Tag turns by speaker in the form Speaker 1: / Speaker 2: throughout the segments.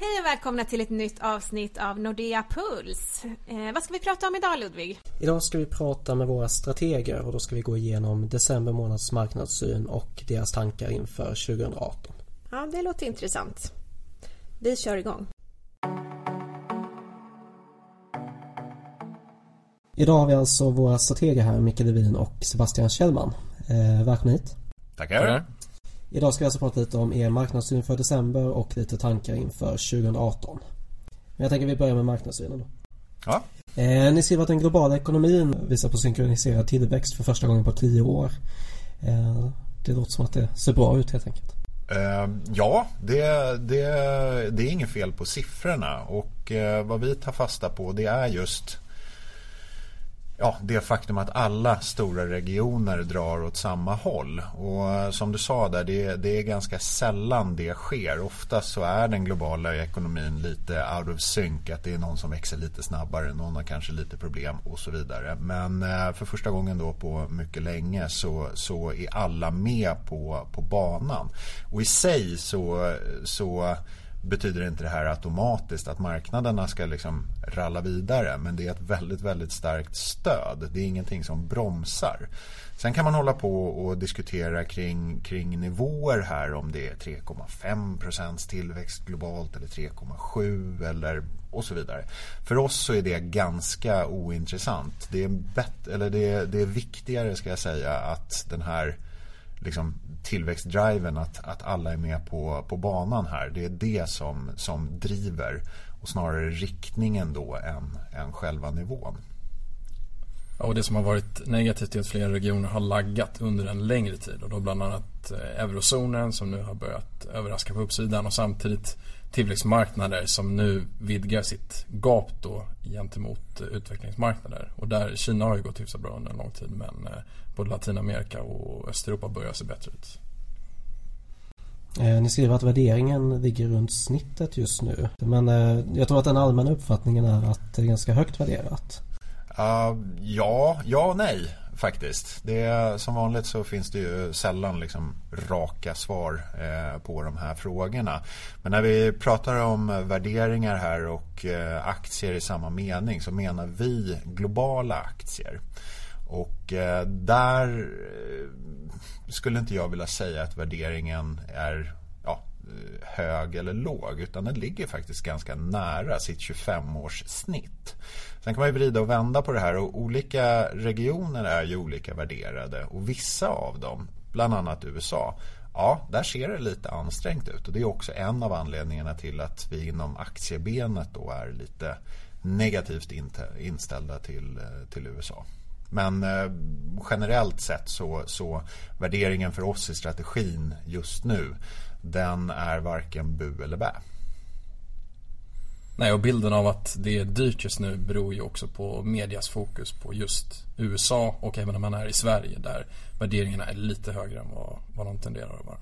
Speaker 1: Hej och välkomna till ett nytt avsnitt av Nordea Puls. Eh, vad ska vi prata om idag Ludvig?
Speaker 2: Idag ska vi prata med våra strateger och då ska vi gå igenom december månads marknadssyn och deras tankar inför 2018.
Speaker 1: Ja, det låter intressant. Vi kör igång.
Speaker 2: Idag har vi alltså våra strateger här, Micke Levin och Sebastian Kjellman. Eh, välkomna hit.
Speaker 3: Tackar.
Speaker 2: Idag ska vi alltså prata lite om er marknadssyn för december och lite tankar inför 2018. Men jag tänker vi börjar med marknadssynen då.
Speaker 3: Ja.
Speaker 2: Eh, ni skriver att den globala ekonomin visar på synkroniserad tillväxt för första gången på tio år. Eh, det låter som att det ser bra ut helt enkelt.
Speaker 3: Eh, ja, det, det, det är inget fel på siffrorna och eh, vad vi tar fasta på det är just ja, det faktum att alla stora regioner drar åt samma håll. Och eh, som du sa där, det, det är ganska sällan det sker. Ofta så är den globala ekonomin lite out of sync. Att det är någon som växer lite snabbare, någon har kanske lite problem och så vidare. Men eh, för första gången då på mycket länge så, så är alla med på, på banan. Och i sig så, så betyder inte det här automatiskt att marknaderna ska liksom ralla vidare. Men det är ett väldigt, väldigt starkt stöd. Det är ingenting som bromsar. Sen kan man hålla på och diskutera kring, kring nivåer här om det är 3,5 procents tillväxt globalt eller 3,7 eller och så vidare. För oss så är det ganska ointressant. Det är, bet, eller det, det är viktigare ska jag säga att den här liksom, tillväxtdriven att, att alla är med på, på banan här. Det är det som, som driver och snarare riktningen då än, än själva nivån.
Speaker 4: Och det som har varit negativt är att flera regioner har laggat under en längre tid och då bland annat eh, eurozonen som nu har börjat överraska på uppsidan och samtidigt tillväxtmarknader som nu vidgar sitt gap då gentemot eh, utvecklingsmarknader. Och där Kina har ju gått hyfsat bra under en lång tid men eh, både Latinamerika och Östeuropa börjar se bättre ut.
Speaker 2: Ni skriver att värderingen ligger runt snittet just nu. Men jag tror att den allmänna uppfattningen är att det är ganska högt värderat.
Speaker 3: Uh, ja, ja och nej faktiskt. Det som vanligt så finns det ju sällan liksom raka svar eh, på de här frågorna. Men när vi pratar om värderingar här och eh, aktier i samma mening så menar vi globala aktier. Och eh, där eh, skulle inte jag vilja säga att värderingen är Eh, hög eller låg utan den ligger faktiskt ganska nära sitt 25-årssnitt. Sen kan man ju vrida och vända på det här och olika regioner är ju olika värderade och vissa av dem, bland annat USA, ja, där ser det lite ansträngt ut och det är också en av anledningarna till att vi inom aktiebenet då är lite negativt inställda till, eh, till USA. Men eh, generellt sett så, så värderingen för oss i strategin just nu den är varken bu eller bä.
Speaker 4: Nej, och bilden av att det är dyrt just nu beror ju också på medias fokus på just USA och även när man är i Sverige där värderingarna är lite högre än vad, vad de tenderar att vara.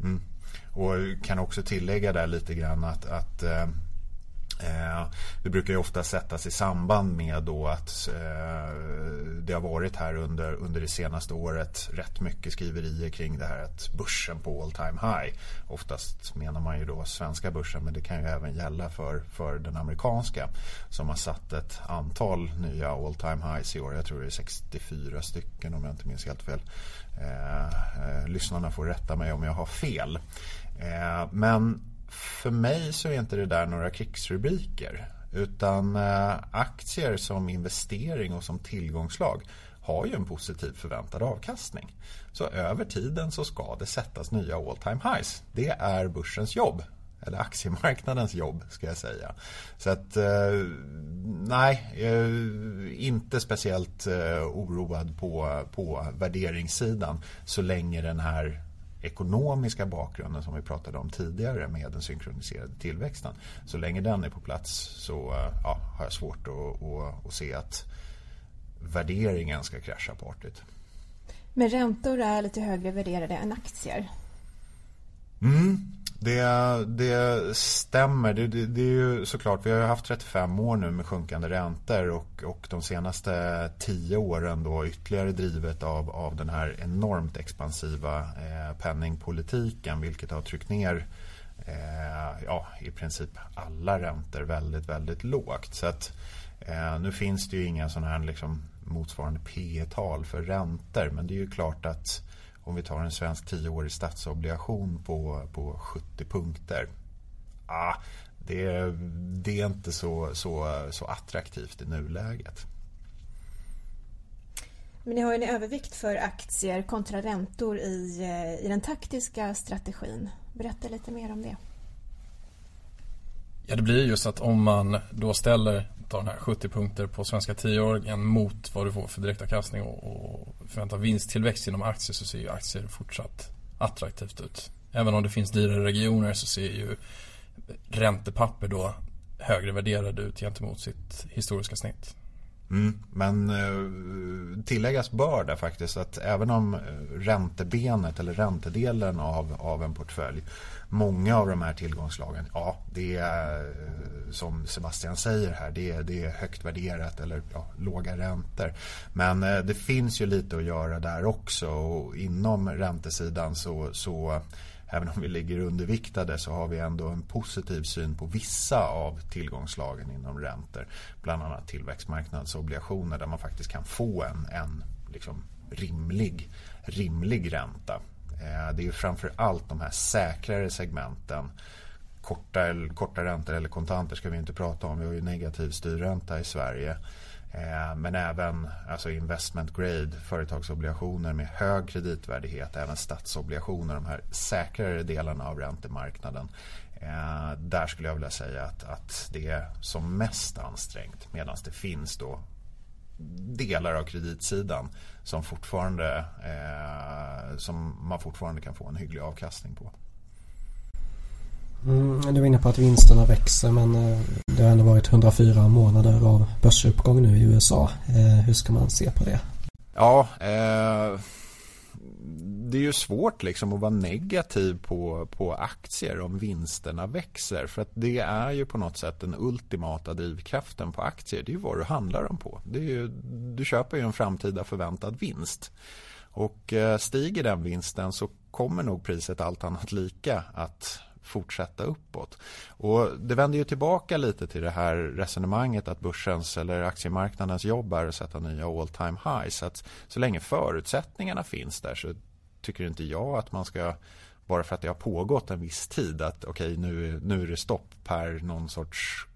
Speaker 3: Mm. Och kan också tillägga där lite grann att, att eh, det brukar ju ofta sättas i samband med då att eh, det har varit här under, under det senaste året rätt mycket skriverier kring det här att börsen på all time high. Oftast menar man ju då svenska börsen men det kan ju även gälla för, för den amerikanska som har satt ett antal nya all time highs i år. Jag tror det är 64 stycken om jag inte minns helt fel. Eh, eh, lyssnarna får rätta mig om jag har fel. Eh, men för mig så är inte det där några krigsrubriker. Utan eh, aktier som investering och som tillgångslag har ju en positiv förväntad avkastning. Så över tiden så ska det sättas nya all time highs. Det är börsens jobb. Eller aktiemarknadens jobb ska jag säga. Så att eh, nej, eh, inte speciellt oroad på, på värderingssidan så länge den här ekonomiska bakgrunden som vi pratade om tidigare med den synkroniserade tillväxten. Så länge den är på plats så ja, har jag svårt att, att, att se att värderingen ska krascha på artigt.
Speaker 1: Men räntor är lite högre värderade än aktier?
Speaker 3: Mm, det, det stämmer. Det, det, det, är ju såklart, vi har haft 35 år nu med sjunkande räntor och, och de senaste 10 åren då ytterligare drivet av, av den här enormt expansiva eh, penningpolitiken vilket har tryckt ner eh, ja, i princip alla räntor väldigt, väldigt lågt. Så att eh, nu finns det ju inga sådana här liksom motsvarande P tal för räntor. Men det är ju klart att om vi tar en svensk tioårig statsobligation på, på 70 punkter. Ah, det, det är inte så, så, så attraktivt i nuläget.
Speaker 1: Men ni har ju en övervikt för aktier kontra räntor i, eh, i den taktiska strategin. Berätta lite mer om det.
Speaker 4: Ja, det blir just att om man då ställer tar den här 70 punkter på svenska 10-åringen mot vad du får för direktavkastning och, och förväntad vinsttillväxt inom aktier så ser ju aktier fortsatt attraktivt ut. Även om det finns dyrare regioner så ser ju räntepapper då högre värderade ut gentemot sitt historiska snitt.
Speaker 3: Mm, men eh, tilläggas bör där faktiskt att även om eh, räntebenet eller räntedelen av, av en portfölj många av de här tillgångslagen, ja det är eh, som Sebastian säger här, det är, det är högt värderat eller ja, låga räntor. Men det finns ju lite att göra där också och inom räntesidan så, så även om vi ligger underviktade så har vi ändå en positiv syn på vissa av tillgångslagen inom räntor. Bland annat tillväxtmarknadsobligationer där man faktiskt kan få en, en liksom rimlig, rimlig ränta. Eh, det är ju framför allt de här säkrare segmenten korta, korta räntor eller kontanter ska vi inte prata om. Vi har ju negativ styrränta i Sverige. Eh, men även alltså investment grade, företagsobligationer med hög kreditvärdighet, även statsobligationer, de här säkrare delarna av räntemarknaden. Eh, där skulle jag vilja säga att, att det är som mest ansträngt medan det finns då delar av kreditsidan som, fortfarande, eh, som man fortfarande kan få en hygglig avkastning på.
Speaker 2: Mm, du var inne på att vinsterna växer men eh, det har ändå varit 104 månader av börsuppgång nu i USA. Eh, hur ska man se på det?
Speaker 3: Ja, eh, det är ju svårt liksom att vara negativ på, på aktier om vinsterna växer. För att det är ju på något sätt den ultimata drivkraften på aktier. Det är ju vad du handlar dem på. Det är ju, du köper ju en framtida förväntad vinst. Och eh, stiger den vinsten så kommer nog priset allt annat lika att fortsätta uppåt. Och det vänder ju tillbaka lite till det här resonemanget att börsens eller aktiemarknadens jobb är att sätta nya all time highs. Att så länge förutsättningarna finns där så tycker inte jag att man ska bara för att det har pågått en viss tid att okej okay, nu, nu är det stopp per någon sorts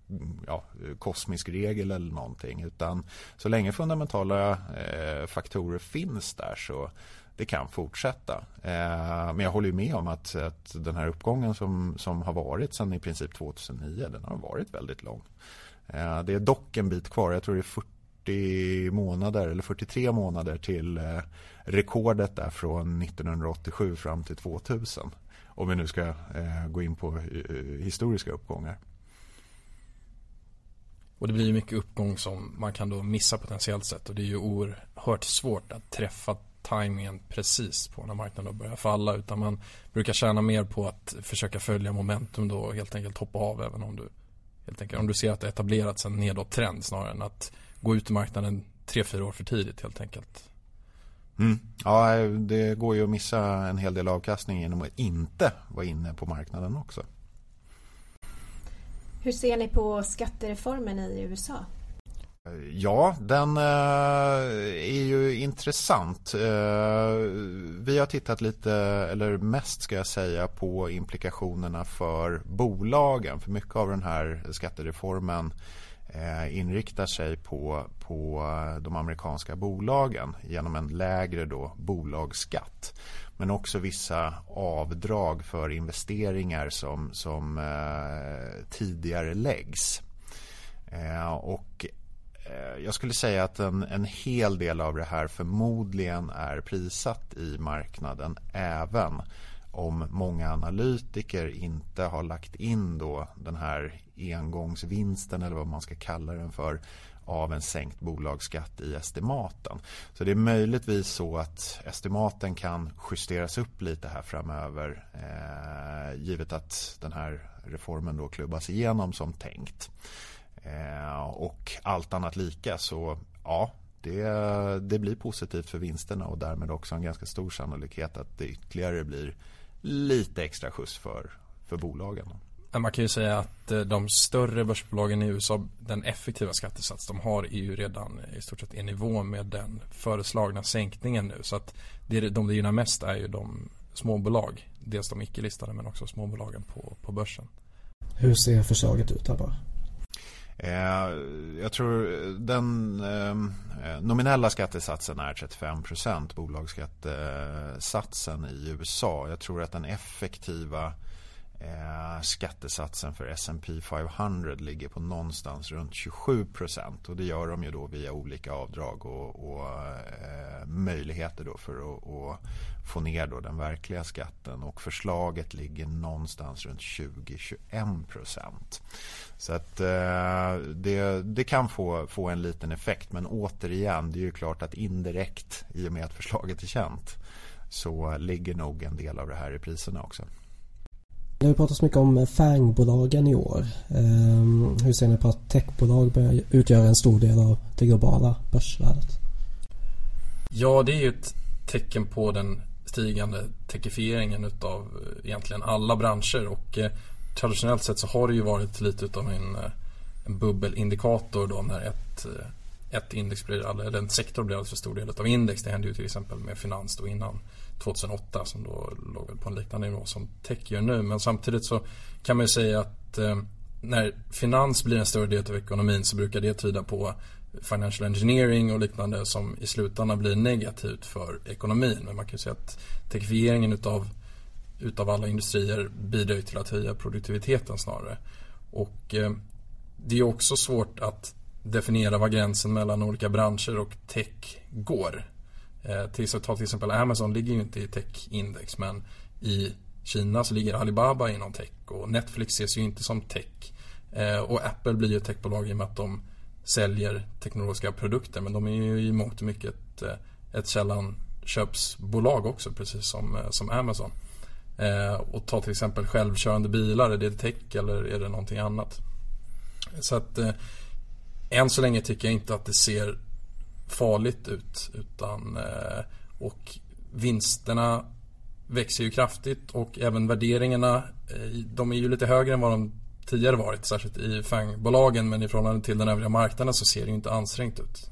Speaker 3: ja, kosmisk regel eller någonting. Utan så länge fundamentala eh, faktorer finns där så det kan fortsätta. Eh, men jag håller med om att, att den här uppgången som, som har varit sedan i princip 2009 den har varit väldigt lång. Eh, det är dock en bit kvar. Jag tror det är 40 månader eller 43 månader till eh, rekordet där från 1987 fram till 2000. Om vi nu ska eh, gå in på eh, historiska uppgångar.
Speaker 4: Och det blir ju mycket uppgång som man kan då missa potentiellt sett och det är ju oerhört svårt att träffa tajmingen precis på när marknaden börjar falla utan man brukar tjäna mer på att försöka följa momentum då och helt enkelt hoppa av även om du helt enkelt om du ser att det etablerats en nedåt trend snarare än att gå ut i marknaden tre, fyra år för tidigt helt enkelt.
Speaker 3: Mm. Ja, det går ju att missa en hel del avkastning genom att inte vara inne på marknaden också.
Speaker 1: Hur ser ni på skattereformen i USA?
Speaker 3: Ja, den eh, är ju intressant. Eh, vi har tittat lite, eller mest ska jag säga, på implikationerna för bolagen. För mycket av den här skattereformen eh, inriktar sig på, på de amerikanska bolagen genom en lägre då bolagsskatt. Men också vissa avdrag för investeringar som, som tidigare läggs. Och Eh, jag skulle säga att en, en hel del av det här förmodligen är prissatt i marknaden även om många analytiker inte har lagt in då den här engångsvinsten eller vad man ska kalla den för av en sänkt bolagsskatt i estimaten. Så det är möjligtvis så att estimaten kan justeras upp lite här framöver eh, givet att den här reformen då klubbas igenom som tänkt. Eh, och allt annat lika så ja, det, det blir positivt för vinsterna och därmed också en ganska stor sannolikhet att det ytterligare blir lite extra skjuts för, för bolagen.
Speaker 4: Man kan ju säga att eh, de större börsbolagen i USA, den effektiva skattesats de har är ju redan i stort sett i nivå med den föreslagna sänkningen nu. Så att det de det gynnar mest är ju de småbolag. Dels de icke-listade men också småbolagen på, på börsen.
Speaker 2: Hur ser förslaget ut här bara?
Speaker 3: Eh, jag tror eh, den eh, nominella skattesatsen är 35 procent, bolagsskattesatsen i USA. Jag tror att den effektiva Eh, skattesatsen för S&P 500 ligger på någonstans runt 27 procent. Och det gör de ju då via olika avdrag och, och eh, möjligheter då för att och få ner då den verkliga skatten. Och förslaget ligger någonstans runt 20-21 procent. Så att eh, det, det kan få, få en liten effekt. Men återigen, det är ju klart att indirekt i och med att förslaget är känt så ligger nog en del av det här i priserna också.
Speaker 2: Det har pratats mycket om eh, FANG-bolagen i år. Ehm, hur ser ni på att techbolag börjar utgöra en stor del av det globala börsvärdet?
Speaker 4: Ja, det är ju ett tecken på den stigande techifieringen utav eh, egentligen alla branscher och eh, traditionellt sett så har det ju varit lite utav en, en bubbelindikator då när ett, ett index blir, eller en sektor blir alldeles för stor del av index. Det hände ju till exempel med finans då innan 2008 som då låg på en liknande nivå som tech gör nu. Men samtidigt så kan man ju säga att eh, när finans blir en större del av ekonomin så brukar det tyda på financial engineering och liknande som i slutändan blir negativt för ekonomin. Men man kan ju säga att techifieringen utav, utav alla industrier bidrar till att höja produktiviteten snarare. Och eh, det är också svårt att definiera var gränsen mellan olika branscher och tech går. Eh, till, så ta till exempel Amazon ligger ju inte i tech-index men i Kina så ligger Alibaba inom tech och Netflix ses ju inte som tech. Eh, och Apple blir ju ett techbolag i och med att de säljer teknologiska produkter men de är ju i mångt och mycket ett, eh, ett sällanköpsbolag också precis som, som Amazon. Eh, och ta till exempel självkörande bilar, är det tech eller är det någonting annat? Så att eh, än så länge tycker jag inte att det ser farligt ut. Utan, eh, och vinsterna växer ju kraftigt och även värderingarna eh, de är ju lite högre än vad de tidigare varit. Särskilt i FANG-bolagen men i förhållande till den övriga marknaden så ser det ju inte ansträngt ut.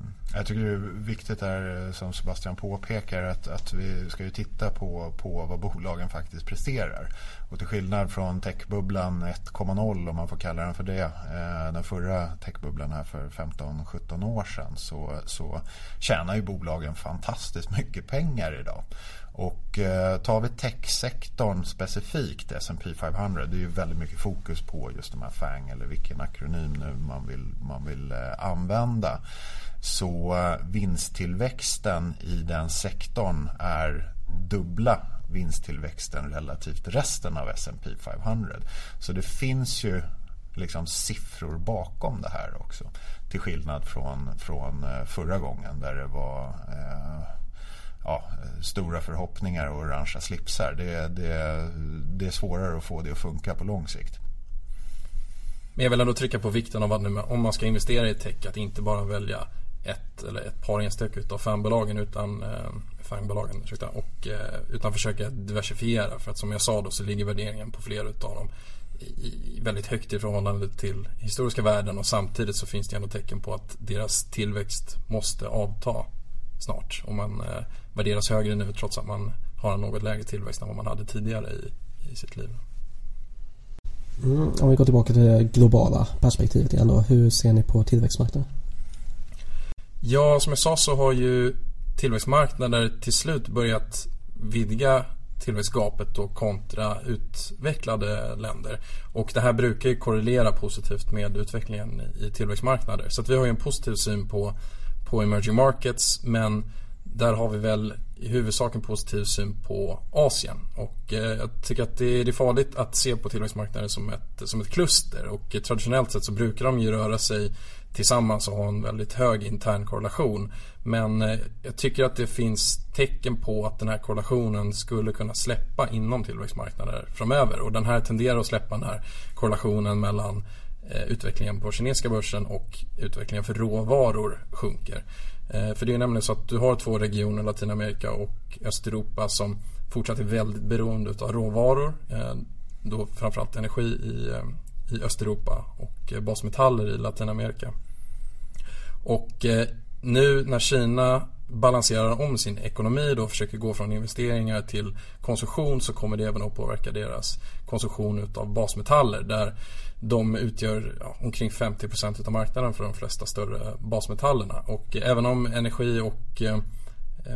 Speaker 4: Mm.
Speaker 3: Jag tycker det är viktigt där som Sebastian påpekar att, att vi ska ju titta på, på vad bolagen faktiskt presterar. Och till skillnad från techbubblan 1.0 om man får kalla den för det. Eh, den förra techbubblan här för 15-17 år sedan så, så tjänar ju bolagen fantastiskt mycket pengar idag. Och eh, tar vi techsektorn specifikt, S&P 500, det är ju väldigt mycket fokus på just de här FANG eller vilken akronym nu man vill, man vill eh, använda. Så eh, vinsttillväxten i den sektorn är dubbla vinsttillväxten relativt resten av S&P 500. Så det finns ju liksom siffror bakom det här också. Till skillnad från, från eh, förra gången där det var eh, ja, stora förhoppningar och orangea slipsar. Det, det, det är svårare att få det att funka på lång sikt.
Speaker 4: Men jag vill ändå trycka på vikten av att om man ska investera i tech att inte bara välja ett eller ett par enstaka utav fembolagen utan eh, fangbolagen ursäkta, och, eh, utan försöka diversifiera för att som jag sa då så ligger värderingen på flera utav dem i, i, väldigt högt i förhållande till historiska värden och samtidigt så finns det ändå tecken på att deras tillväxt måste avta snart och man eh, värderas högre nu trots att man har en något lägre tillväxt än vad man hade tidigare i, i sitt liv.
Speaker 2: Mm, om vi går tillbaka till det globala perspektivet igen då. Hur ser ni på tillväxtmarknaden?
Speaker 4: Ja, som jag sa så har ju tillväxtmarknader till slut börjat vidga tillväxtgapet då kontra utvecklade länder. Och det här brukar ju korrelera positivt med utvecklingen i tillväxtmarknader. Så att vi har ju en positiv syn på, på emerging markets men där har vi väl i huvudsak en positiv syn på Asien. Och eh, jag tycker att det är farligt att se på tillväxtmarknader som ett, som ett kluster. Och eh, traditionellt sett så brukar de ju röra sig tillsammans och ha en väldigt hög intern korrelation. Men eh, jag tycker att det finns tecken på att den här korrelationen skulle kunna släppa inom tillväxtmarknader framöver. Och den här tenderar att släppa den här korrelationen mellan eh, utvecklingen på kinesiska börsen och utvecklingen för råvaror sjunker. Eh, för det är nämligen så att du har två regioner, Latinamerika och Östeuropa som fortsatt är väldigt beroende av råvaror. då framförallt energi i, i Östeuropa och eh, basmetaller i Latinamerika. Och eh, nu när Kina balanserar om sin ekonomi då och försöker gå från investeringar till konsumtion så kommer det även att påverka deras konsumtion utav basmetaller där de utgör ja, omkring 50% av marknaden för de flesta större basmetallerna. Och eh, även om energi och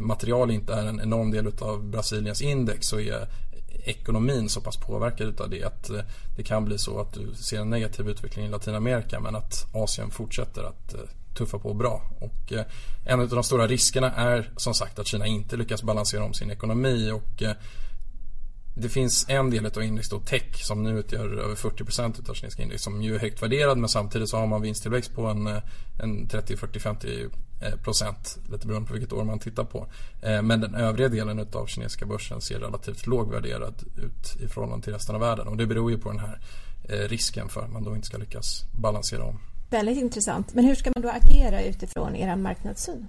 Speaker 4: material inte är en enorm del utav Brasiliens index så är ekonomin så pass påverkad utav det att eh, det kan bli så att du ser en negativ utveckling i Latinamerika men att Asien fortsätter att eh, tuffa på bra. Och eh, en av de stora riskerna är som sagt att Kina inte lyckas balansera om sin ekonomi och det finns en del av index då, tech, som nu utgör över 40% av kinesiska index som ju är högt värderad men samtidigt så har man vinsttillväxt på en, eh, en 30, 40, 50 procent. Lite beroende på vilket år man tittar på. Eh, men den övriga delen av kinesiska börsen ser relativt lågvärderad ut i förhållande till resten av världen. Och det beror ju på den här eh, risken för att man då inte ska lyckas balansera om.
Speaker 1: Väldigt intressant. Men hur ska man då agera utifrån er marknadssyn?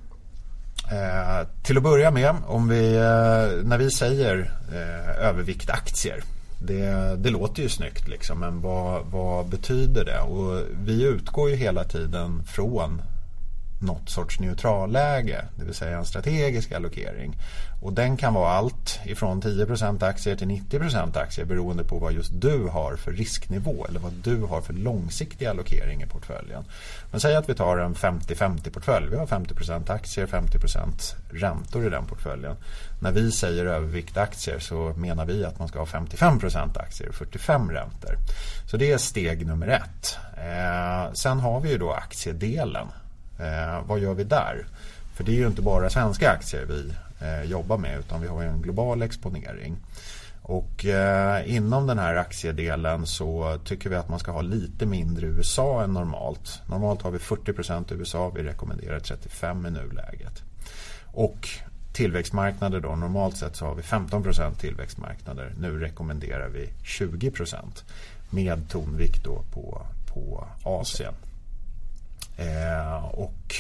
Speaker 3: Eh, till att börja med, om vi, eh, när vi säger eh, övervikt aktier. Det, det, låter ju snyggt liksom, men vad, vad betyder det? Och vi utgår ju hela tiden från något sorts neutralläge, det vill säga en strategisk allokering. Och den kan vara allt ifrån 10% aktier till 90% aktier beroende på vad just du har för risknivå eller vad du har för långsiktig allokering i portföljen. Men säg att vi tar en 50-50 portfölj. Vi har 50% aktier, 50% räntor i den portföljen. När vi säger övervikt aktier så menar vi att man ska ha 55% aktier och 45 räntor. Så det är steg nummer ett. Eh, sen har vi ju då aktiedelen Eh, vad gör vi där? För det är ju inte bara svenska aktier vi eh, jobbar med utan vi har en global exponering. Och eh, inom den här aktiedelen så tycker vi att man ska ha lite mindre USA än normalt. Normalt har vi 40% USA, vi rekommenderar 35 i nuläget. Och tillväxtmarknader då, normalt sett så har vi 15% tillväxtmarknader. Nu rekommenderar vi 20% med tonvikt då på, på Asien. Okay och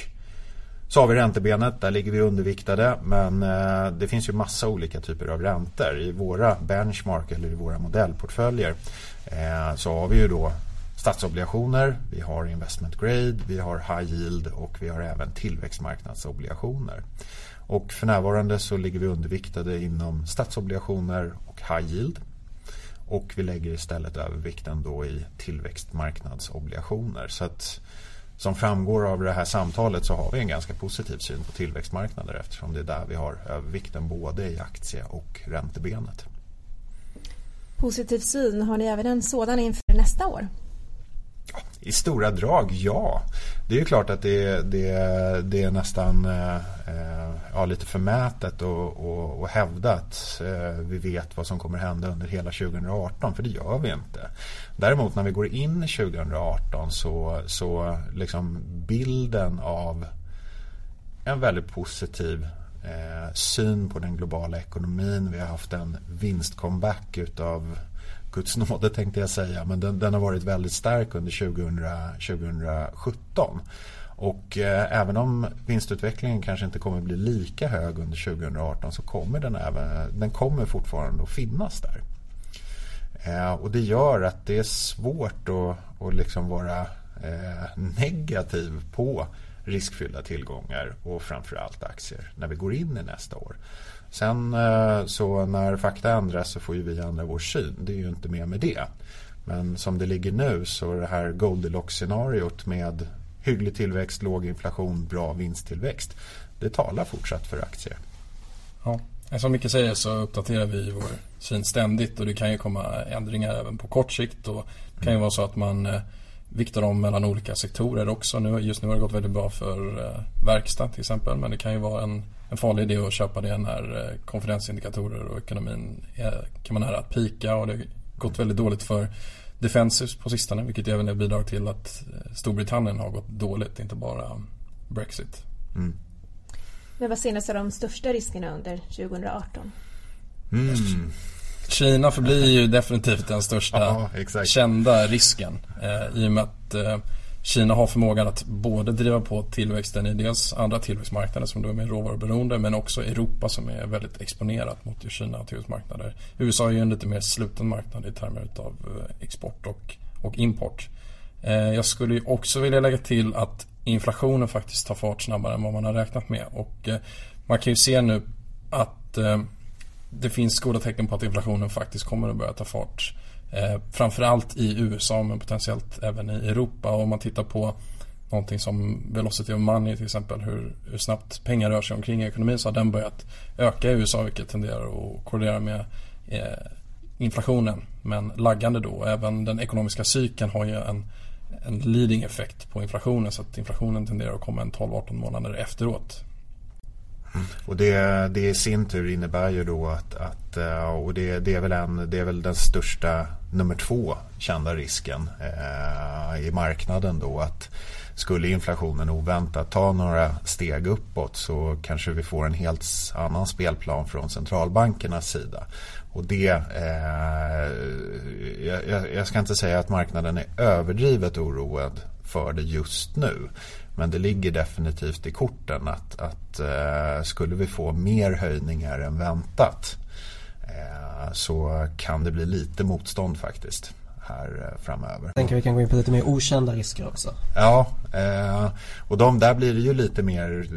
Speaker 3: så har vi räntebenet, där ligger vi underviktade. Men eh, det finns ju massa olika typer av räntor. I våra benchmark eller i våra modellportföljer eh, så har vi ju då statsobligationer, vi har investment grade, vi har high yield och vi har även tillväxtmarknadsobligationer. Och för närvarande så ligger vi underviktade inom statsobligationer och high yield. Och vi lägger istället övervikten då i tillväxtmarknadsobligationer. Så att som framgår av det här samtalet så har vi en ganska positiv syn på tillväxtmarknader eftersom det är där vi har övervikten både i aktie och räntebenet.
Speaker 1: Positiv syn, har ni även en sådan inför nästa år?
Speaker 3: I stora drag, ja. Det är ju klart att det, det, det är nästan eh, ja, lite förmätet att hävda att eh, vi vet vad som kommer hända under hela 2018, för det gör vi inte. Däremot när vi går in i 2018 så, så liksom bilden av en väldigt positiv eh, syn på den globala ekonomin. Vi har haft en vinstcomeback utav Guds nåde tänkte jag säga. Men den, den har varit väldigt stark under 2000, 2017. Och eh, även om vinstutvecklingen kanske inte kommer bli lika hög under 2018 så kommer den, även, den kommer fortfarande att finnas där. Eh, och det gör att det är svårt att, att liksom vara eh, negativ på riskfyllda tillgångar och framförallt aktier när vi går in i nästa år. Sen eh, så när fakta ändras så får ju vi ändra vår syn. Det är ju inte mer med det. Men som det ligger nu så är det här Goldilocks-scenariot med hygglig tillväxt, låg inflation, bra vinsttillväxt. Det talar fortsatt för aktier.
Speaker 4: Ja, som Micke säger så uppdaterar vi vår syn ständigt och det kan ju komma ändringar även på kort sikt. Och det kan ju vara så att man eh, eh, viktar om mellan olika sektorer också. Nu, just nu har det gått väldigt bra för eh, verkstad till exempel. Men det kan ju vara en, en farlig idé att köpa det när eh, konfidensindikatorer och ekonomin är, kan man nära att pika. Och det har gått väldigt dåligt för Defensives på sistone. Vilket även är bidrag till att eh, Storbritannien har gått dåligt. Inte bara Brexit. Mm.
Speaker 1: Men vad ser ni de största riskerna under 2018?
Speaker 4: Mm. Kina förblir ju definitivt den största Aha, kända risken. Eh, I och med att eh, Kina har förmågan att både driva på tillväxten i dels andra tillväxtmarknader som då är mer råvaruberoende men också Europa som är väldigt exponerat mot Kina och tillväxtmarknader. USA är ju en lite mer sluten marknad i termer av eh, export och, och import. Eh, jag skulle också vilja lägga till att inflationen faktiskt tar fart snabbare än vad man har räknat med och eh, man kan ju se nu att det finns goda tecken på att inflationen faktiskt kommer att börja ta fart Eh, framförallt i USA men potentiellt även i Europa. Och om man tittar på någonting som Velocity of Money till exempel, hur, hur, snabbt pengar rör sig omkring i ekonomin så har den börjat öka i USA vilket tenderar att korrelera med eh, inflationen. Men laggande då. Även den ekonomiska cykeln har ju en, en leading effekt på inflationen så att inflationen tenderar att komma en 12-18 månader efteråt.
Speaker 3: Och det, det i sin tur innebär ju då att, att eh, och det, det, är väl en, det är väl den största nummer två kända risken eh, i marknaden då att skulle inflationen oväntat ta några steg uppåt så kanske vi får en helt annan spelplan från centralbankernas sida. Och det, eh, jag, jag ska inte säga att marknaden är överdrivet oroad för det just nu. Men det ligger definitivt i korten att, att eh, skulle vi få mer höjningar än väntat eh, så kan det bli lite motstånd faktiskt här eh, framöver. Jag
Speaker 2: tänker vi kan gå in på lite mer okända risker också.
Speaker 3: Ja, eh, och de där blir det ju lite mer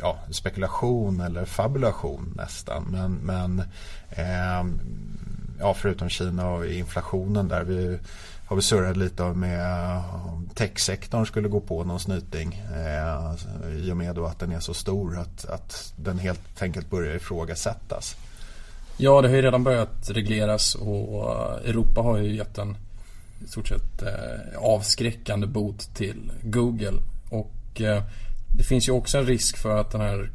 Speaker 3: ja, spekulation eller fabulation nästan. Men, men eh, ja, förutom Kina och inflationen där vi har vi surrat lite med eh, om techsektorn skulle gå på någon snyting eh, i och med då att den är så stor att, att den helt enkelt börjar ifrågasättas.
Speaker 4: Ja, det har ju redan börjat regleras och Europa har ju gett en i stort sett eh, avskräckande bot till Google. Och eh, det finns ju också en risk för att den här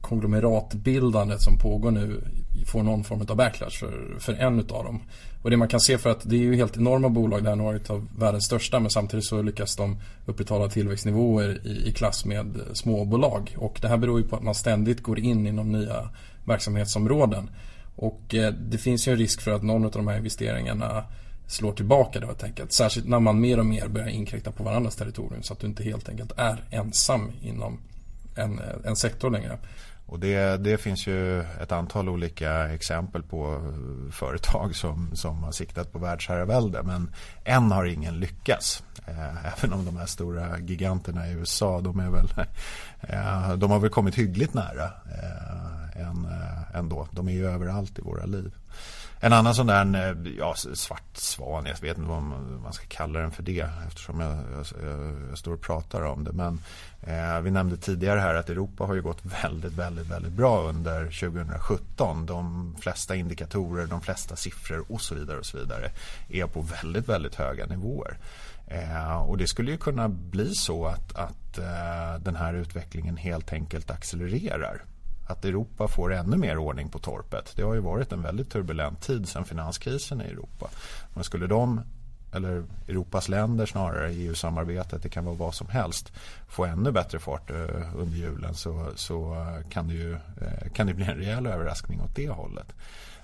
Speaker 4: konglomeratbildandet som pågår nu får någon form av backlash för, för en utav dem. Och det man kan se för att det är ju helt enorma bolag, det här några av världens största men samtidigt så lyckas de upprätthålla tillväxtnivåer i, i klass med småbolag. Och det här beror ju på att man ständigt går in inom nya verksamhetsområden. Och eh, det finns ju en risk för att någon av de här investeringarna slår tillbaka det helt enkelt. Särskilt när man mer och mer börjar inkräkta på varandras territorium så att du inte helt enkelt är ensam inom en, en sektor längre.
Speaker 3: Och det, det finns ju ett antal olika exempel på eh, företag som, som har siktat på världsherravälde. Men än har ingen lyckats. Eh, även om de här stora giganterna i USA, de, är väl, eh, de har väl kommit hyggligt nära ändå. De är ju överallt i våra liv. En annan sån där eh, ja, svart svan, jag vet inte vad man ska kalla den för det eftersom jag, jag, jag står och pratar om det. Men eh, vi nämnde tidigare här att Europa har ju gått väldigt, väldigt, väldigt bra under 2017. De flesta indikatorer, de flesta siffror och så vidare och så vidare är på väldigt, väldigt höga nivåer. Eh, och det skulle ju kunna bli så att, att eh, den här utvecklingen helt enkelt accelererar att Europa får ännu mer ordning på torpet. Det har ju varit en väldigt turbulent tid sedan finanskrisen i Europa. Men skulle de, eller Europas länder snarare, EU-samarbetet, det kan vara vad som helst, få ännu bättre fart eh, under julen så, så eh, kan, det ju, eh, kan det bli en rejäl överraskning åt det hållet.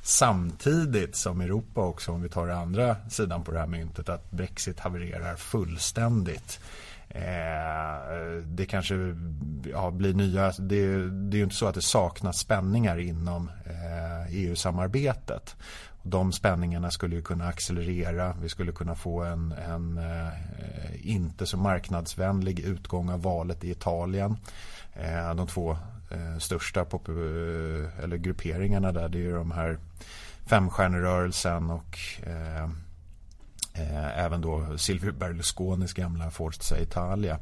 Speaker 3: Samtidigt som Europa också, om vi tar andra sidan på det här myntet, att Brexit havererar fullständigt. Eh, det kanske ja, blir nya... Alltså, det, det, är ju inte så att det saknas spänningar inom eh, EU-samarbetet. De spänningarna skulle ju kunna accelerera. Vi skulle kunna få en, en eh, inte så marknadsvänlig utgång av valet i Italien. Eh, de två eh, största pop, eh, eller grupperingarna där det är de här femstjärnerörelsen och Eh, Eh, även då Silvio Berlusconis gamla Forza Italia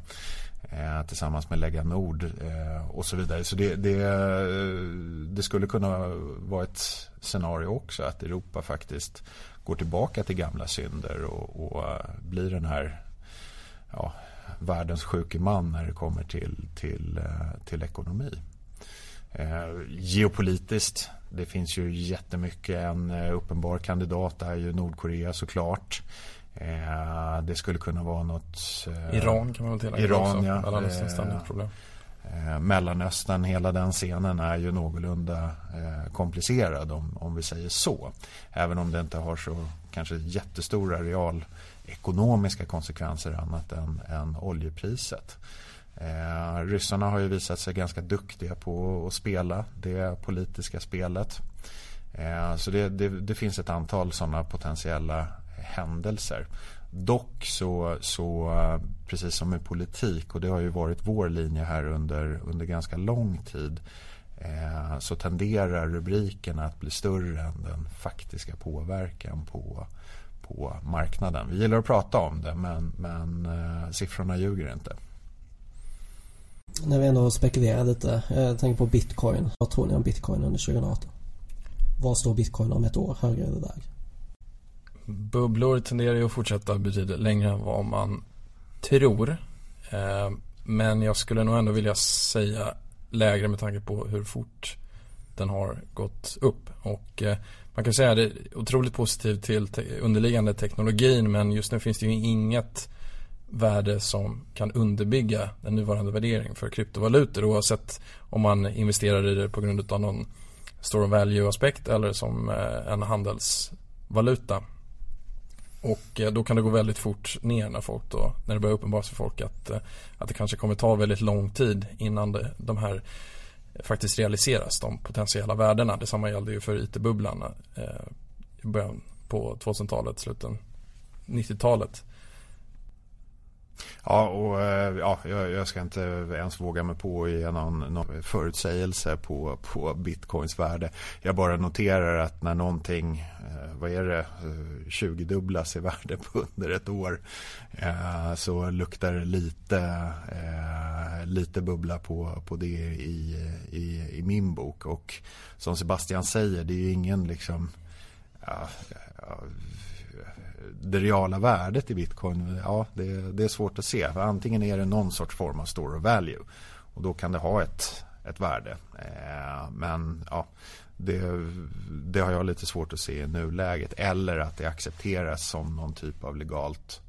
Speaker 3: eh, tillsammans med Lega Nord eh, och så vidare. Så det, det, det, skulle kunna vara ett scenario också att Europa faktiskt går tillbaka till gamla synder och, och blir den här ja, världens sjuke man när det kommer till, till, till ekonomi. Eh, geopolitiskt, det finns ju jättemycket. En eh, uppenbar kandidat är ju Nordkorea såklart. Eh, det skulle kunna vara något...
Speaker 4: Eh, Iran kan man väl tillägga
Speaker 3: Iran, också. ja.
Speaker 4: Eh, problem.
Speaker 3: Eh, Mellanöstern, hela den scenen är ju någorlunda komplicerad om, om vi säger så. Även om det inte har så kanske jättestora realekonomiska konsekvenser annat än, än oljepriset. Eh, ryssarna har ju visat sig ganska duktiga på att spela det politiska spelet. Eh, så det, det, det, finns ett antal sådana potentiella händelser. Dock så, så, eh, precis som med politik, och det har ju varit vår linje här under, under ganska lång tid, eh, så tenderar rubrikerna att bli större än den faktiska påverkan på, på marknaden. Vi gillar att prata om det, men, men eh, siffrorna ljuger inte.
Speaker 2: När vi ändå spekulerar lite, eh, jag tänker på bitcoin. Vad tror ni om bitcoin under 2018? Var står bitcoin om ett år? Högre eller lägre?
Speaker 4: Bubblor tenderar ju att fortsätta betydligt längre än vad man tror. Eh, men jag skulle nog ändå vilja säga lägre med tanke på hur fort den har gått upp. Och eh, man kan säga att det är otroligt positivt till underliggande teknologin men just nu finns det ju inget värde som kan underbygga den nuvarande värderingen för kryptovalutor oavsett om man investerar i det på grund av någon store value aspekt eller som eh, en handelsvaluta. Och eh, då kan det gå väldigt fort ner när folk då, när det börjar uppenbara för folk att, eh, att det kanske kommer ta väldigt lång tid innan det, de här faktiskt realiseras, de potentiella värdena. Detsamma gällde ju för IT-bubblan eh, i början på 2000-talet, slutet 90-talet.
Speaker 3: Ja, och eh, ja, jag, ska inte ens våga mig på att ge någon, någon förutsägelse på, på bitcoins värde. Jag bara noterar att när någonting, eh, vad är det, eh, 20-dubblas i värde på under ett år så luktar det lite, lite bubbla på, på det i, i, i min bok. Och som Sebastian säger, det är ju ingen liksom ja, det reala värdet i bitcoin, ja det, det, är svårt att se. För antingen är det någon sorts form av store of value och då kan det ha ett, ett värde. Eh, men ja, det, det, har jag lite svårt att se i nuläget. Eller att det accepteras som någon typ av legalt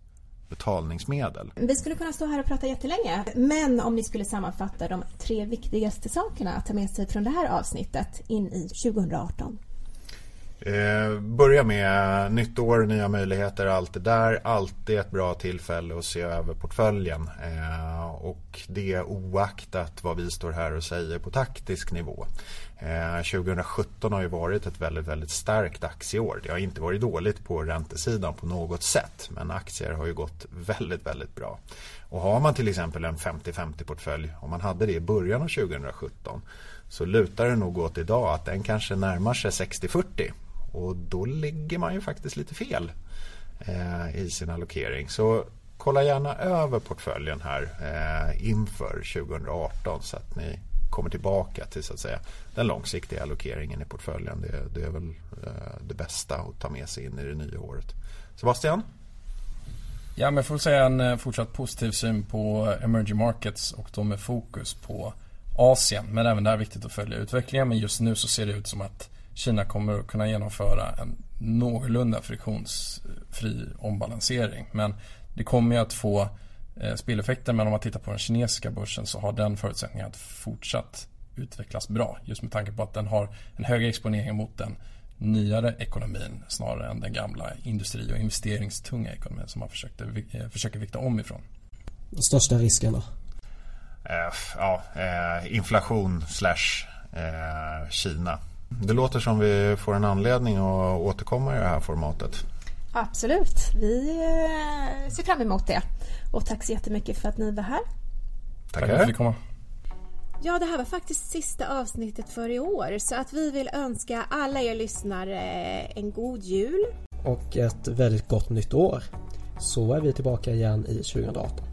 Speaker 3: betalningsmedel.
Speaker 1: Vi skulle kunna stå här och prata jättelänge. Men om ni skulle sammanfatta de tre viktigaste sakerna att ta med sig från det här avsnittet in i 2018.
Speaker 3: Eh, börja med nytt år, nya möjligheter, allt det där. Alltid ett bra tillfälle att se över portföljen. Eh, och det oaktat vad vi står här och säger på taktisk nivå. Eh, 2017 har ju varit ett väldigt, väldigt starkt aktieår. Det har inte varit dåligt på räntesidan på något sätt. Men aktier har ju gått väldigt, väldigt bra. Och har man till exempel en 50-50 portfölj, om man hade det i början av 2017 så lutar det nog åt idag att den kanske närmar sig 60-40 och då ligger man ju faktiskt lite fel eh, i sin allokering. Så kolla gärna över portföljen här eh, inför 2018 så att ni kommer tillbaka till så att säga den långsiktiga allokeringen i portföljen. Det, det är väl eh, det bästa att ta med sig in i det nya året. Sebastian?
Speaker 4: Ja, men jag får säga en eh, fortsatt positiv syn på emerging markets och då med fokus på Asien. Men även där är viktigt att följa utvecklingen. Men just nu så ser det ut som att Kina kommer att kunna genomföra en någorlunda friktionsfri ombalansering. Men det kommer ju att få eh, speleffekter men om man tittar på den kinesiska börsen så har den förutsättningar att fortsatt utvecklas bra. Just med tanke på att den har en högre exponering mot den nyare ekonomin snarare än den gamla industri och investeringstunga ekonomin som man försökte, eh, försöker vikta om ifrån.
Speaker 2: Den största risken då?
Speaker 3: Uh, ja, inflation slash Kina det låter som vi får en anledning att återkomma i det här formatet.
Speaker 1: Absolut, vi eh, ser fram emot det. Och tack så jättemycket för att ni var här.
Speaker 3: Tackar. Tack för att vi
Speaker 4: komma.
Speaker 1: Ja, det här var faktiskt sista avsnittet för i år så att vi vill önska alla er lyssnare en god jul.
Speaker 2: Och ett väldigt gott nytt år. Så är vi tillbaka igen i 2018.